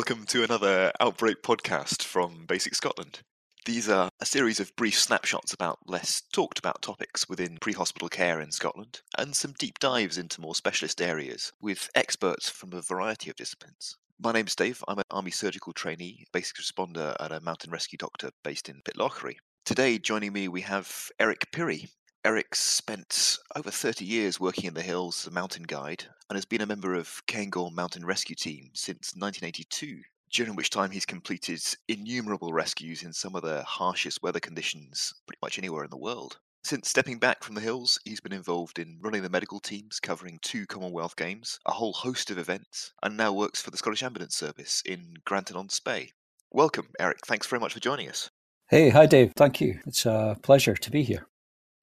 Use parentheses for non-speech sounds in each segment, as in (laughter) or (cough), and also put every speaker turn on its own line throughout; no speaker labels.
Welcome to another Outbreak podcast from BASICS Scotland. These are a series of brief snapshots about less talked about topics within pre hospital care in Scotland, and some deep dives into more specialist areas with experts from a variety of disciplines. My name's Dave. I'm an Army surgical trainee, basic responder at a mountain rescue doctor based in Pitlochry. Today, joining me, we have Eric Pirrie, Eric spent over 30 years working in the hills as a mountain guide and has been a member of Cairngorm Mountain Rescue Team since 1982, during which time he's completed innumerable rescues in some of the harshest weather conditions pretty much anywhere in the world. Since stepping back from the hills, he's been involved in running the medical teams covering two Commonwealth Games, a whole host of events, and now works for the Scottish Ambulance Service in Grantown on Spey. Welcome, Eric. Thanks very much for joining us.
Hey, hi, Dave. Thank you. It's a pleasure to be here.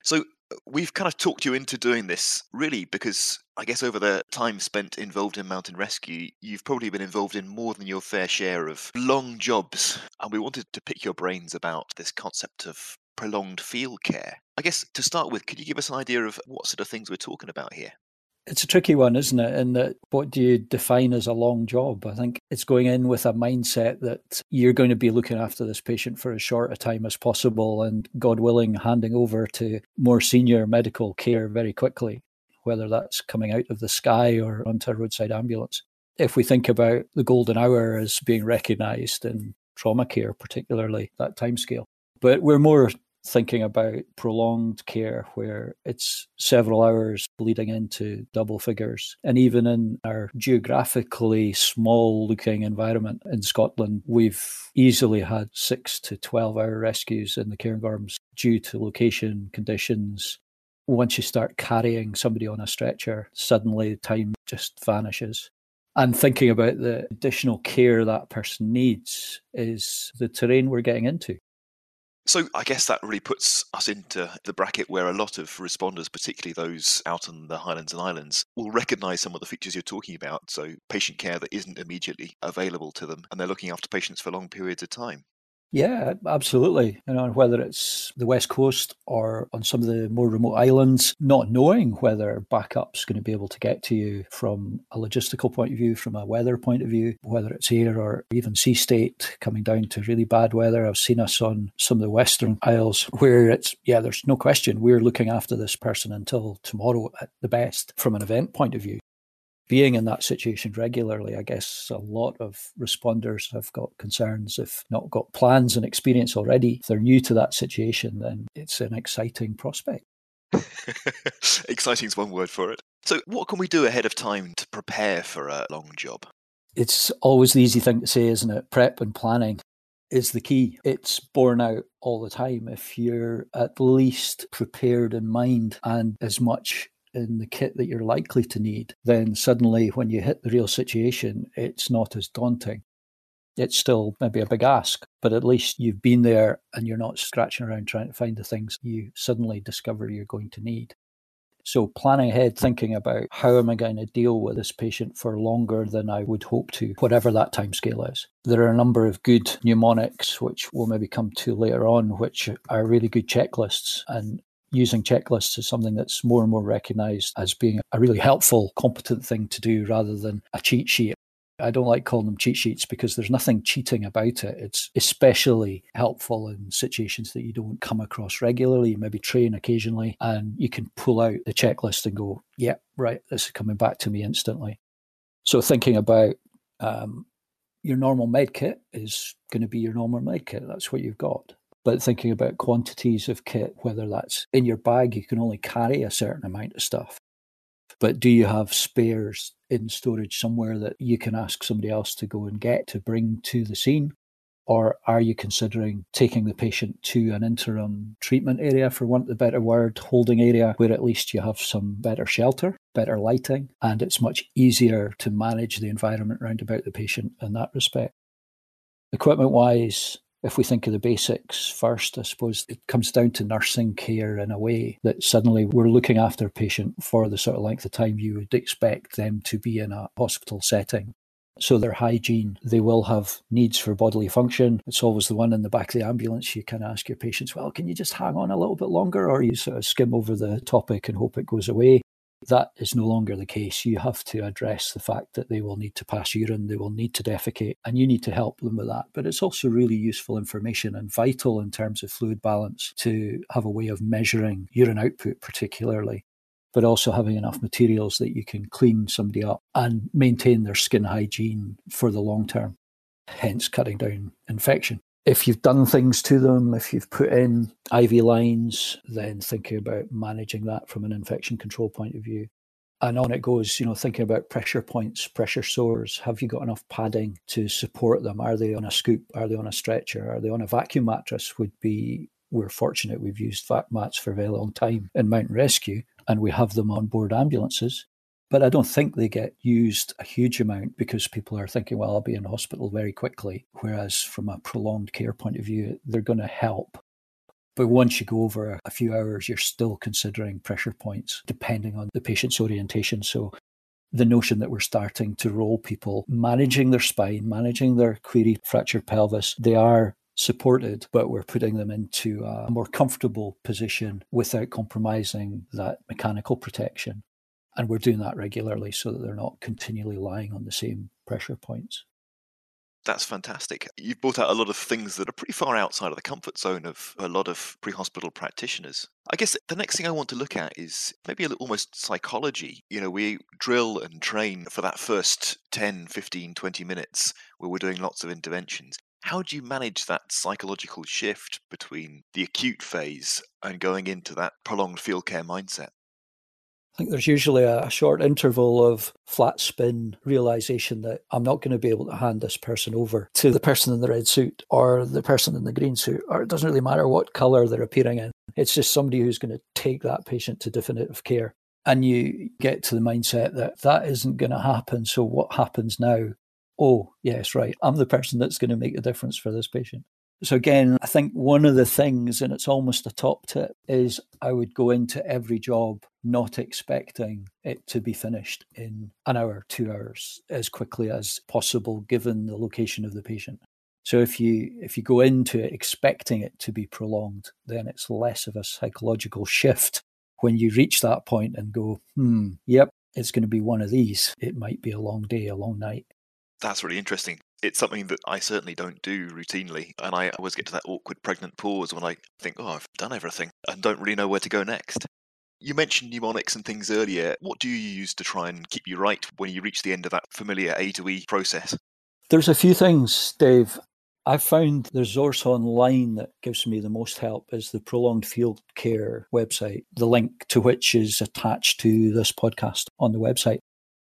So, we've kind of talked you into doing this really because I guess over the time spent involved in mountain rescue, you've probably been involved in more than your fair share of long jobs. And we wanted to pick your brains about this concept of prolonged field care. I guess to start with, could you give us an idea of what sort of things we're talking about here?
It's a tricky one, isn't it? In that, what do you define as a long job? I think it's going in with a mindset that you're going to be looking after this patient for as short a time as possible and, God willing, handing over to more senior medical care very quickly, whether that's coming out of the sky or onto a roadside ambulance. If we think about the golden hour as being recognised in trauma care, particularly that timescale, but we're more thinking about prolonged care where it's several hours leading into double figures. And even in our geographically small looking environment in Scotland, we've easily had six to 12 hour rescues in the Cairngorms due to location conditions. Once you start carrying somebody on a stretcher, suddenly time just vanishes and thinking about the additional care that person needs is the terrain we're getting into.
So I guess that really puts us into the bracket where a lot of responders, particularly those out in the Highlands and Islands, will recognise some of the features you're talking about. So patient care that isn't immediately available to them, and they're looking after patients for long periods of time.
Yeah, absolutely. You know, whether it's the West Coast or on some of the more remote islands, not knowing whether backup's going to be able to get to you from a logistical point of view, from a weather point of view, whether it's air or even sea state coming down to really bad weather. I've seen us on some of the Western Isles where it's, yeah, there's no question we're looking after this person until tomorrow at the best from an event point of view being in that situation regularly, I guess a lot of responders have got concerns, if not got plans and experience already. If they're new to that situation, then it's an exciting prospect. (laughs)
exciting is one word for it. So, what can we do ahead of time to prepare for a long job?
It's always the easy thing to say, isn't it? Prep and planning is the key. It's borne out all the time. If you're at least prepared in mind and as much in the kit that you're likely to need, then suddenly when you hit the real situation, it's not as daunting. It's still maybe a big ask, but at least you've been there and you're not scratching around trying to find the things you suddenly discover you're going to need. So, planning ahead, thinking about how am I going to deal with this patient for longer than I would hope to, whatever that timescale is. There are a number of good mnemonics, which we'll maybe come to later on, which are really good checklists. And using checklists is something that's more and more recognized as being a really helpful, competent thing to do rather than a cheat sheet. I don't like calling them cheat sheets because there's nothing cheating about it. It's especially helpful in situations that you don't come across regularly, maybe train occasionally, and you can pull out the checklist and go, yeah, right, this is coming back to me instantly. So thinking about um, your normal med kit is going to be your normal med kit. That's what you've got but thinking about quantities of kit, whether that's in your bag, you can only carry a certain amount of stuff. But do you have spares in storage somewhere that you can ask somebody else to go and get to bring to the scene? Or are you considering taking the patient to an interim treatment area, for want of a better word, holding area where at least you have some better shelter, better lighting, and it's much easier to manage the environment round about the patient in that respect? Equipment wise, if we think of the basics first, I suppose it comes down to nursing care in a way that suddenly we're looking after a patient for the sort of length of time you would expect them to be in a hospital setting. So their hygiene, they will have needs for bodily function. It's always the one in the back of the ambulance. You can ask your patients, well, can you just hang on a little bit longer? Or you sort of skim over the topic and hope it goes away. That is no longer the case. You have to address the fact that they will need to pass urine, they will need to defecate, and you need to help them with that. But it's also really useful information and vital in terms of fluid balance to have a way of measuring urine output, particularly but also having enough materials that you can clean somebody up and maintain their skin hygiene for the long term, hence cutting down infection. If you've done things to them, if you've put in IV lines, then thinking about managing that from an infection control point of view. And on it goes, you know, thinking about pressure points, pressure sores. Have you got enough padding to support them? Are they on a scoop? Are they on a stretcher? Are they on a vacuum mattress? Would be, we're fortunate we've used vac mats for a very long time in mountain rescue and we have them on board ambulances. But I don't think they get used a huge amount because people are thinking, well, I'll be in hospital very quickly. Whereas from a prolonged care point of view, they're going to help. But once you go over a few hours, you're still considering pressure points depending on the patient's orientation. So the notion that we're starting to roll people managing their spine, managing their query fractured pelvis, they are supported, but we're putting them into a more comfortable position without compromising that mechanical protection. And we're doing that regularly so that they're not continually lying on the same pressure points.
That's fantastic. You've brought out a lot of things that are pretty far outside of the comfort zone of a lot of pre hospital practitioners. I guess the next thing I want to look at is maybe little almost psychology. You know, we drill and train for that first 10, 15, 20 minutes where we're doing lots of interventions. How do you manage that psychological shift between the acute phase and going into that prolonged field care mindset?
I think there's usually a, short interval of flat spin realization that I'm not going to be able to hand this person over to the person in the red suit or the person in the green suit, or it doesn't really matter what color they're appearing in. It's just somebody who's going to take that patient to definitive care. And you get to the mindset that that isn't going to happen. So what happens now? oh, yes, right, I'm the person that's going to make a difference for this patient. So, again, I think one of the things, and it's almost a top tip, is I would go into every job not expecting it to be finished in an hour, two hours, as quickly as possible, given the location of the patient. So if you if you go into it expecting it to be prolonged, then it's less of a psychological (laughs) shift when you reach that point and go, hmm, yep, it's going to be one of these. It might be a long day, a long night.
That's really interesting. It's something that I certainly don't do routinely. And I always get to that awkward pregnant pause when I think, oh, I've done everything and don't really know where to go next. You mentioned mnemonics and things earlier. What do you use to try and keep you right when you reach the end of that familiar A to E process?
There's a few things, Dave. I've found the resource online that gives me the most help is the Prolonged Field Care website, the link to which is attached to this podcast on the website.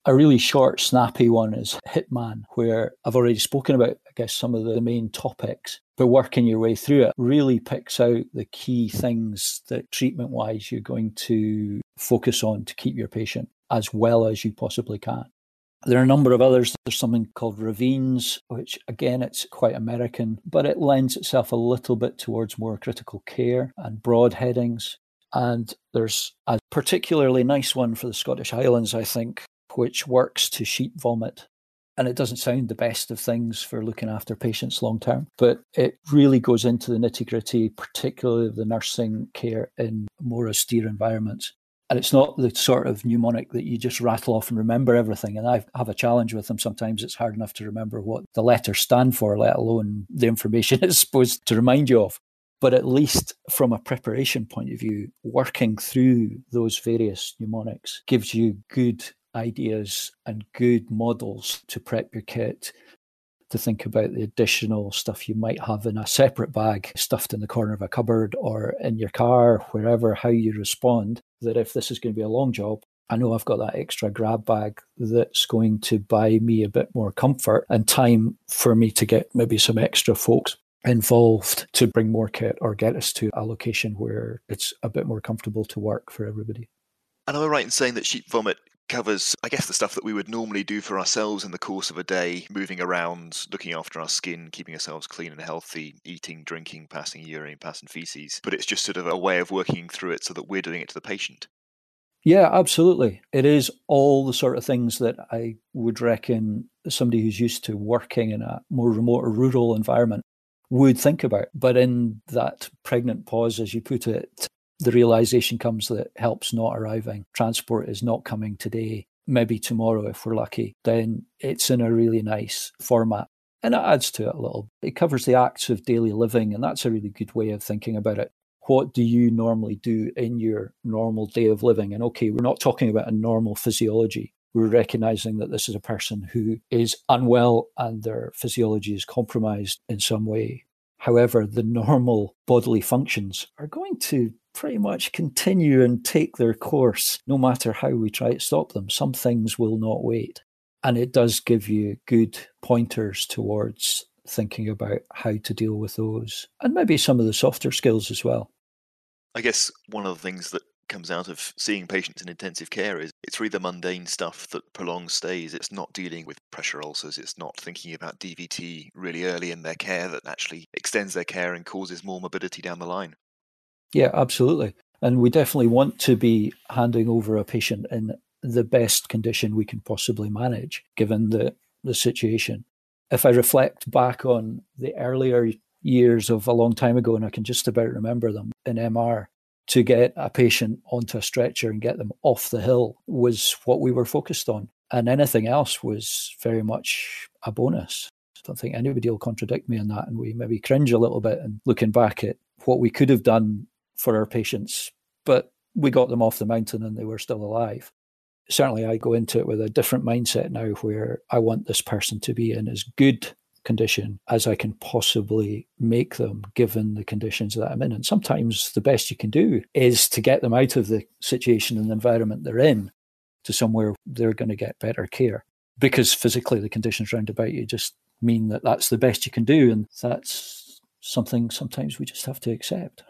A really short, snappy one is Hitman, where I've already spoken about, I guess, some of the main topics. But working your way through it really picks out the key things that treatment wise you're going to focus on to keep your patient as well as you possibly can. There are a number of others. There's something called Ravines, which again, it's quite American, but it lends itself a little bit towards more critical care and broad headings. And there's a particularly nice one for the Scottish Highlands, I think, which works to sheep vomit. And it doesn't sound the best of things for looking after patients long term, but it really goes into the nitty gritty, particularly of the nursing care in more austere environments. And it's not the sort of mnemonic that you just rattle off and remember everything. And I have a challenge with them. Sometimes it's hard enough to remember what the letters stand for, let alone the information (laughs) it's supposed to remind you of. But at least from a preparation point of view, working through those various mnemonics gives you good ideas and good models to prep your kit to think about the additional stuff you might have in a separate bag stuffed in the corner of a cupboard or in your car, wherever, how you respond. That if this is going to be a long job, I know I've got that extra grab bag that's going to buy me a bit more comfort and time for me to get maybe some extra folks involved to bring more kit or get us to a location where it's a bit more comfortable to work for everybody.
And am I right in saying that sheep vomit covers, I guess, the stuff that we would normally do for ourselves in the course of a day, moving around, looking after our skin, keeping ourselves clean and healthy, eating, drinking, passing urine, passing feces. But it's just sort of a way of working through it so that we're doing it to the patient.
Yeah, absolutely. It is all the sort of things that I would reckon somebody who's used to working in a more remote or rural environment would think about. But in that pregnant pause, as you put it, the realization comes that help's not arriving, transport is not coming today, maybe tomorrow if we're lucky, then it's in a really nice format. And it adds to it a little. It covers the acts of daily living, and that's a really good way of thinking about it. What do you normally do in your normal day of living? And okay, we're not talking about a normal physiology. We're recognizing that this is a person who is unwell and their physiology is compromised in some way. However, the normal bodily functions are going to pretty much continue and take their course no matter how we try to stop them. Some things will not wait. And it does give you good pointers towards thinking about how to deal with those and maybe some of the softer skills as well.
I guess one of the things that comes out of seeing patients in intensive care is it's really the mundane stuff that prolongs stays. It's not dealing with pressure ulcers. It's not thinking about DVT really early in their care that actually extends their care and causes more morbidity down the line.
Yeah, absolutely. And we definitely want to be handing over a patient in the best condition we can possibly manage, given the, the situation. If I reflect back on the earlier years of a long time ago, and I can just about remember them in MR, to get a patient onto a stretcher and get them off the hill was what we were focused on. And anything else was very much a bonus. I don't think anybody will contradict me on that. And we maybe cringe a little bit and looking back at what we could have done for our patients, but we got them off the mountain and they were still alive. Certainly, I go into it with a different mindset now where I want this person to be in as good condition as I can possibly make them given the conditions that I'm in. And sometimes the best you can do is to get them out of the situation and the environment they're in to somewhere they're going to get better care because physically the conditions around about you just mean that that's the best you can do. And that's something sometimes we just have to accept.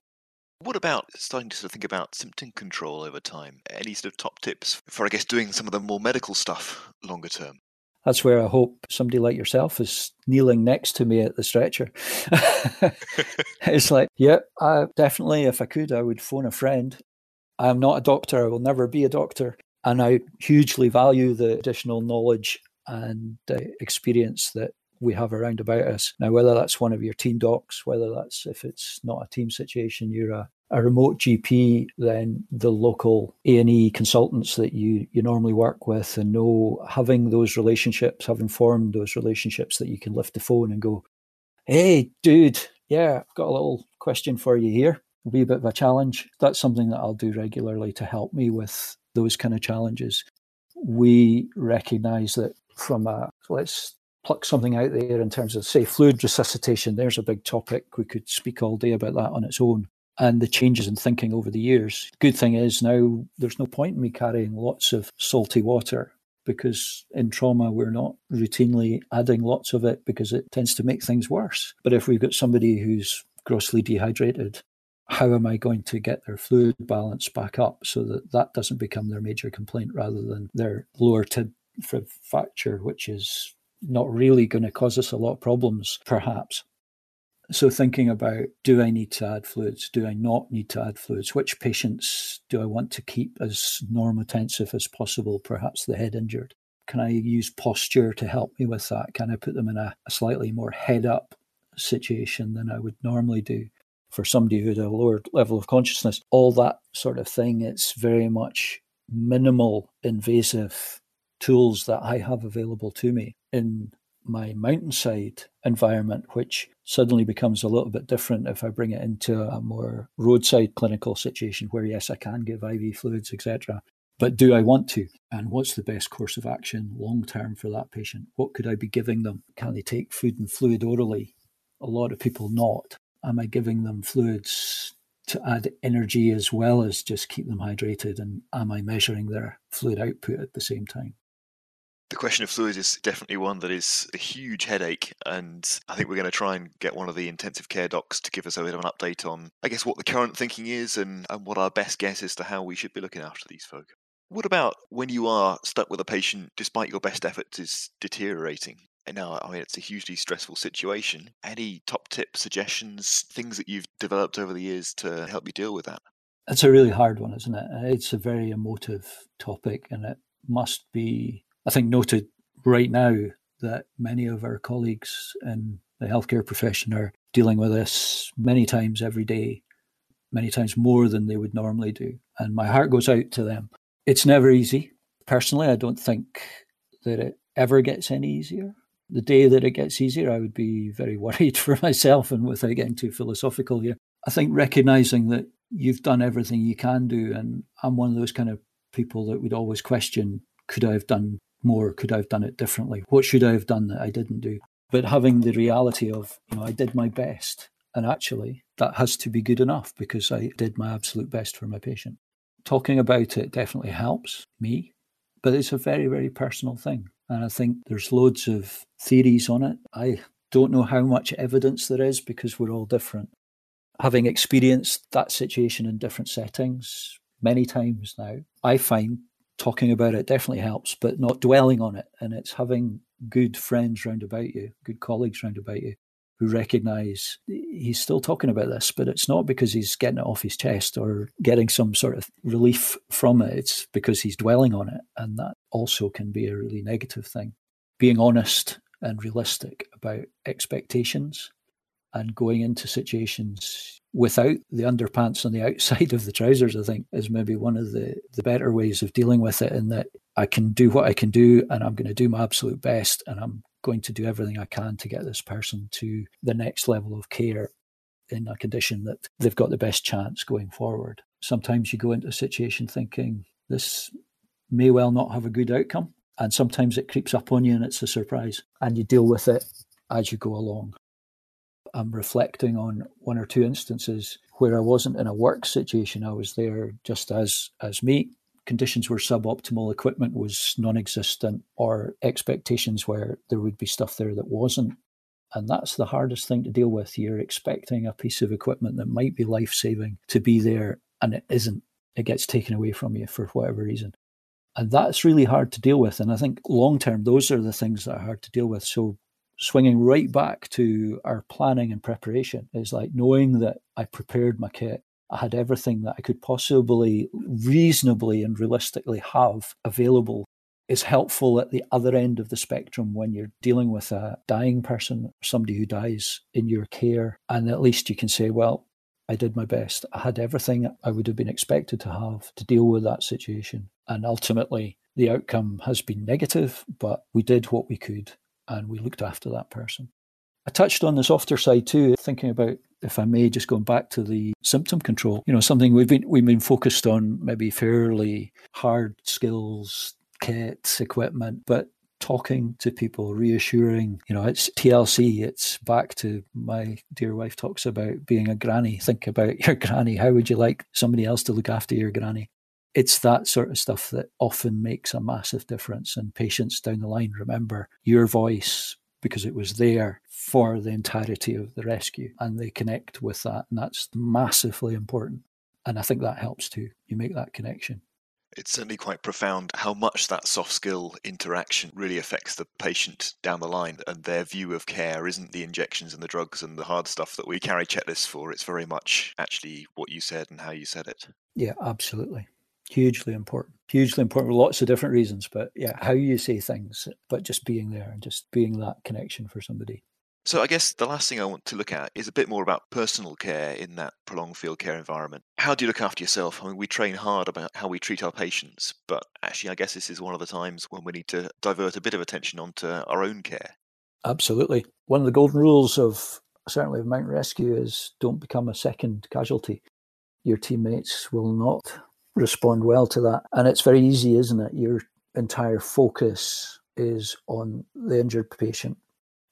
What about starting to sort of think about symptom control over time? Any sort of top tips for, I guess, doing some of the more medical stuff longer term?
That's where I hope somebody like yourself is kneeling next to me at the stretcher. (laughs) it's like, yeah, definitely, if I could, I would phone a friend. I'm not a doctor. I will never be a doctor. And I hugely value the additional knowledge and uh, experience that we have around about us. Now, whether that's one of your team docs, whether that's if it's not a team situation, you're a, a remote GP, then the local A&E consultants that you, you normally work with and know having those relationships, having formed those relationships that you can lift the phone and go, hey, dude, yeah, I've got a little question for you here. It'll be a bit of a challenge. That's something that I'll do regularly to help me with those kind of challenges. We recognize that from a, let's pluck something out there in terms of, say, fluid resuscitation. There's a big topic. We could speak all day about that on its own. And the changes in thinking over the years. Good thing is now there's no point in me carrying lots of salty water because in trauma we're not routinely adding lots of it because it tends to make things worse. But if we've got somebody who's grossly dehydrated, how am I going to get their fluid balance back up so that that doesn't become their major complaint rather than their lower tib fracture, which is not really going to cause us a lot of problems, perhaps. So, thinking about do I need to add fluids? Do I not need to add fluids? Which patients do I want to keep as normotensive as possible, perhaps the head injured? Can I use posture to help me with that? Can I put them in a, a slightly more head up situation than I would normally do? For somebody who had a lower level of consciousness, all that sort of thing, it's very much minimal invasive tools that I have available to me in my mountainside environment, which suddenly becomes a little bit different if I bring it into a more roadside clinical situation where, yes, I can give IV fluids, etc. But do I want to? And what's the best course of action long term for that patient? What could I be giving them? Can they take food and fluid orally? A lot of people not. Am I giving them fluids to add energy as well as just keep them hydrated? And am I measuring their fluid output at the same time?
The question of fluids is definitely one that is a huge headache, and I think we're going to try and get one of the intensive care docs to give us a bit of an update on, I guess, what the current thinking is and, and what our best guess is to how we should be looking after these folk. What about when you are stuck with a patient despite your best efforts is deteriorating? And now, I mean, it's a hugely stressful situation. Any top tips, suggestions, things that you've developed over the years to help you deal with that?
It's a really hard one, isn't it? It's a very emotive topic, and it must be I think, noted right now that many of our colleagues in the healthcare profession are dealing with this many times every day. many times more than they would normally do. And my heart goes out to them. It's never easy. Personally, I don't think that it ever gets any easier. The day that it gets easier, I would be very (laughs) worried for myself and without getting too philosophical here. I think recognizing that you've done everything you can do, and I'm one of those kind of people that would always question could I have done more? Could I have done it differently? What should I have done that I didn't do? But having the reality of, you know, I did my best. And actually, that has to be good enough because I did my absolute best for my patient. Talking about it definitely helps me, but it's a very, very personal thing. And I think there's loads of theories on it. I don't know how much evidence there is because we're all different. Having experienced that situation in different settings many times now, I find talking about it definitely helps, but not dwelling on it. And it's having good friends round about you, good colleagues round about you who recognize he's still talking about this, but it's not because he's getting it off his chest or getting some sort of relief from it. It's because he's dwelling on it. And that also can be a really negative thing. Being honest and realistic about expectations and going into situations without the underpants on the (laughs) outside of the trousers, I think, is maybe one of the, the better ways of dealing with it in that I can do what I can do and I'm going to do my absolute best and I'm going to do everything I can to get this person to the next level of care in a condition that they've got the best chance going forward. Sometimes you go into a situation thinking this may well not have a good outcome. And sometimes it creeps up on you and it's a surprise. And you deal with it as you go along. I'm reflecting on one or two instances where I wasn't in a work situation. I was there just as as me conditions were suboptimal, equipment was non existent, or expectations where there would be stuff there that wasn't. And that's the hardest thing to deal with. You're expecting a piece of equipment that might be life saving to be there, and it isn't. It gets taken away from you for whatever reason. And that's really hard to deal with. And I think long term, those are the things that are hard to deal with. So swinging right back to our planning and preparation is like knowing that I prepared my kit, I had everything that I could possibly reasonably and realistically have available is helpful at the other end of the spectrum when you're dealing with a dying person, somebody who dies in your care. And at least you can say, well, I did my best. I had everything I would have been expected to have to deal with that situation. And ultimately, the outcome has been negative, but we did what we could and we looked after that person. I touched on the softer side too, thinking about if I may, just going back to the symptom control. You know, something we've been we've been focused on maybe fairly hard skills, kits, equipment, but talking to people, reassuring, you know, it's TLC, it's back to my dear wife talks about being a granny. Think about (laughs) your granny. How would you like somebody else to look after your granny? It's that sort of stuff that often makes a massive difference. And patients down the line remember your voice because it was there for the entirety of the rescue and they connect with that. And that's massively important. And I think that helps too. You make that connection.
It's certainly quite profound how much that soft skill interaction really affects the patient down the line and their view of care isn't the injections and the drugs and the hard stuff that we carry checklists for. It's very much actually what you said and how you said it.
Yeah, absolutely hugely important hugely important for lots of different reasons but yeah how you say things but just being there and just being that connection for somebody
so I guess the last thing I want to look at is a bit more about personal care in that prolonged field care environment. How do you look after yourself? I mean, we train hard about how we treat our patients, but actually, I guess this is one of the times when we need to divert a bit of attention onto our own care.
Absolutely. One of the golden rules of certainly of mountain rescue is don't become a second casualty. Your teammates will not respond well to that. And it's very easy, isn't it? Your entire focus is on the injured patient,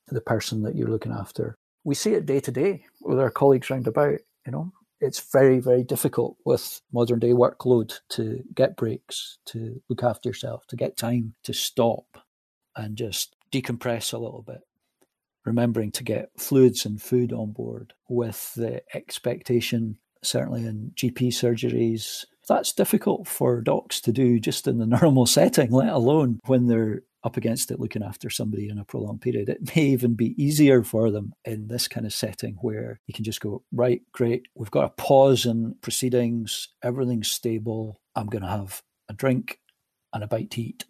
the person that you're looking after. We see it day to day with our colleagues round about, you know. It's very, very difficult with modern day workload to get breaks, to look after yourself, to get time to stop and just decompress a little bit remembering to get fluids and food on board with the expectation, certainly in GP surgeries, that's difficult for docs to do just in the (laughs) normal setting, let alone when they're up against it looking after somebody in a prolonged period. It may even be easier for them in this kind of setting where you can just go, right, great, we've got a pause in proceedings, everything's stable, I'm going to have a drink and a bite to eat.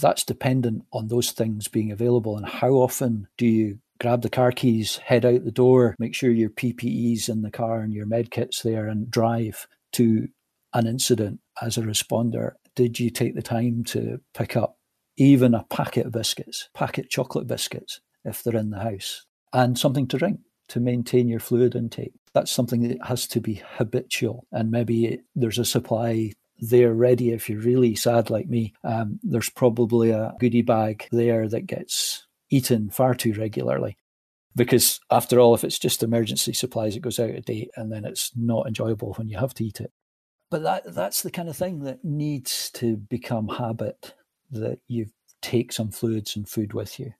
That's dependent on those things being available and how often do you grab the car keys, head out the door, make sure your PPE's in the car and your med kit's there, and drive to an incident as a responder? Did you take the time to pick up even a packet of biscuits, packet chocolate biscuits, if they're in the house, and something to drink to maintain your fluid intake? That's something that has to be habitual, and maybe it, there's a supply there ready if you're really sad like me. Um, there's probably a goodie bag there that gets eaten far too regularly. Because after all, if it's just emergency supplies, it goes out of date and then it's not enjoyable when you have to eat it. But that that's the kind of thing that needs to become habit that you take some fluids and food with you.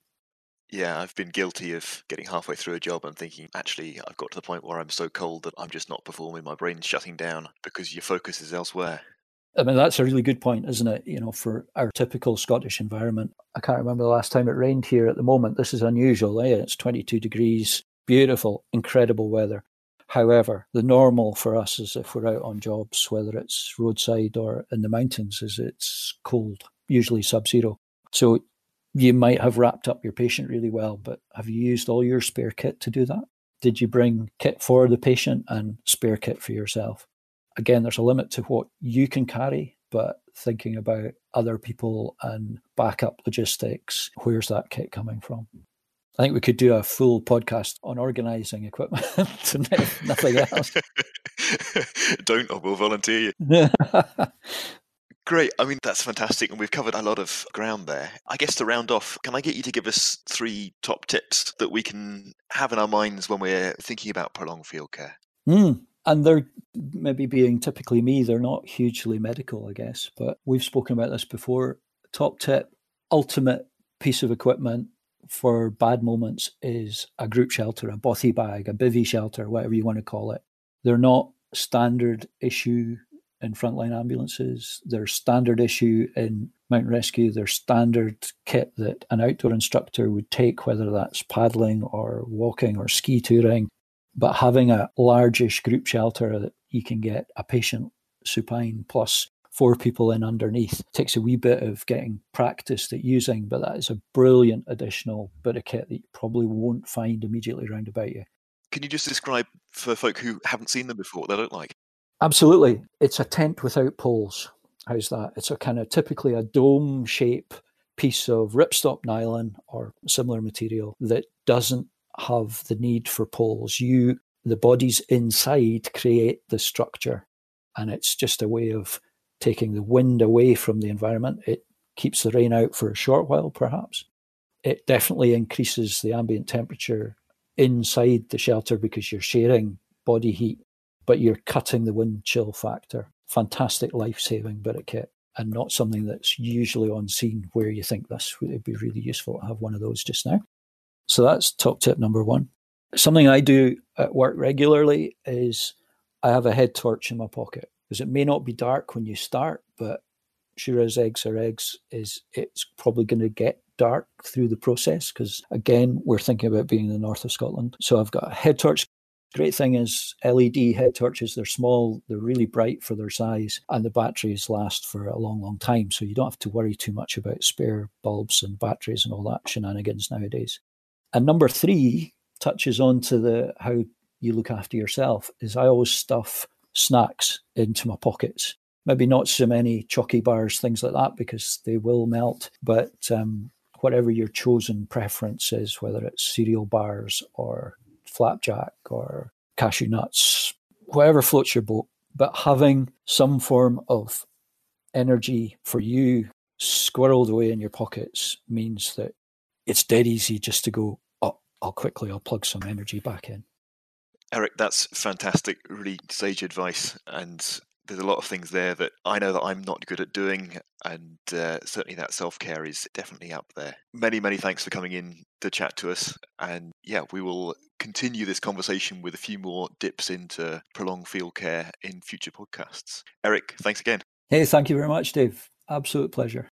Yeah, I've been guilty of getting halfway through a job and thinking, actually, I've got to the point where I'm so cold that I'm just not performing. My brain's shutting down because your focus is elsewhere.
I mean, that's a really good point, isn't it? You know, for our typical Scottish environment. I can't remember the last time it rained here at the moment. This is unusual. Eh? It's 22 degrees, beautiful, incredible weather. However, the normal for us is if we're out on jobs, whether it's roadside or in the mountains, is it's cold, usually sub zero. So you might have wrapped up your patient really well, but have you used all your spare kit to do that? Did you bring kit for the patient and spare kit for yourself? again, there's a limit to what you can carry, but thinking about other people and backup logistics, where's that kit coming from? I think we could do a full podcast on organizing equipment (laughs) and nothing else. (laughs)
Don't, or we'll volunteer you. (laughs) Great. I mean, that's fantastic. And we've covered a lot of ground there. I guess to round off, can I get you to give us three top tips that we can have in our minds when we're thinking about prolonged field care?
Mm, and they're maybe being typically me, they're not hugely medical, I guess, but we've spoken about this before. Top tip, ultimate piece of equipment for bad moments is a group shelter, a bothy bag, a bivy shelter, whatever you want to call it. They're not standard issue in frontline ambulances. They're standard issue in mountain rescue. They're standard kit that an outdoor instructor would take, whether that's paddling or walking or ski touring. But having a largish group shelter that you can get a patient supine plus four people in underneath It takes a wee bit of getting practiced at using, but that is a brilliant additional bit of kit that you probably won't find immediately round about you.
Can you just describe for folk who haven't seen them before what they look like?
Absolutely. It's a tent without poles. How's that? It's a kind of typically a dome shape piece of ripstop nylon or similar material that doesn't have the need for poles. You, the bodies inside, create the structure, and it's just a way of taking the wind away from the environment. It keeps the rain out for a short while, perhaps. It definitely increases the ambient temperature inside the shelter because you're sharing body heat, but you're cutting the wind chill factor. Fantastic life saving bit kit and not something that's usually on scene where you think this would be really useful to have one of those just now. So that's top tip number one. Something I do at work regularly is I have a head torch in my pocket because it may not be dark when you start, but sure as eggs are eggs, is it's probably going to get dark through the process because again we're thinking about being in the north of Scotland. So I've got a head torch. Great thing is LED head torches. They're small, they're really bright for their size, and the batteries last for a long, long time. So you don't have to worry too much about spare bulbs and batteries and all that shenanigans nowadays. And number three touches on to the how you look after yourself is I always stuff snacks into my pockets. Maybe not so many chalky bars, things like that, because they will melt. But um, whatever your chosen preference is, whether it's cereal bars or flapjack or cashew nuts, whatever floats your boat, but having some form of energy for you squirreled away in your pockets means that it's dead easy just to go, oh, I'll quickly I'll plug some energy back in.
Eric, that's fantastic, really sage advice, and there's a lot of things there that I know that I'm not good at doing, and uh, certainly that self care is definitely up there. Many, many thanks for coming in to chat to us, and yeah, we will continue this conversation with a few more dips into prolonged field care in future podcasts. Eric, thanks again.
Hey, thank you very much, Dave. Absolute pleasure.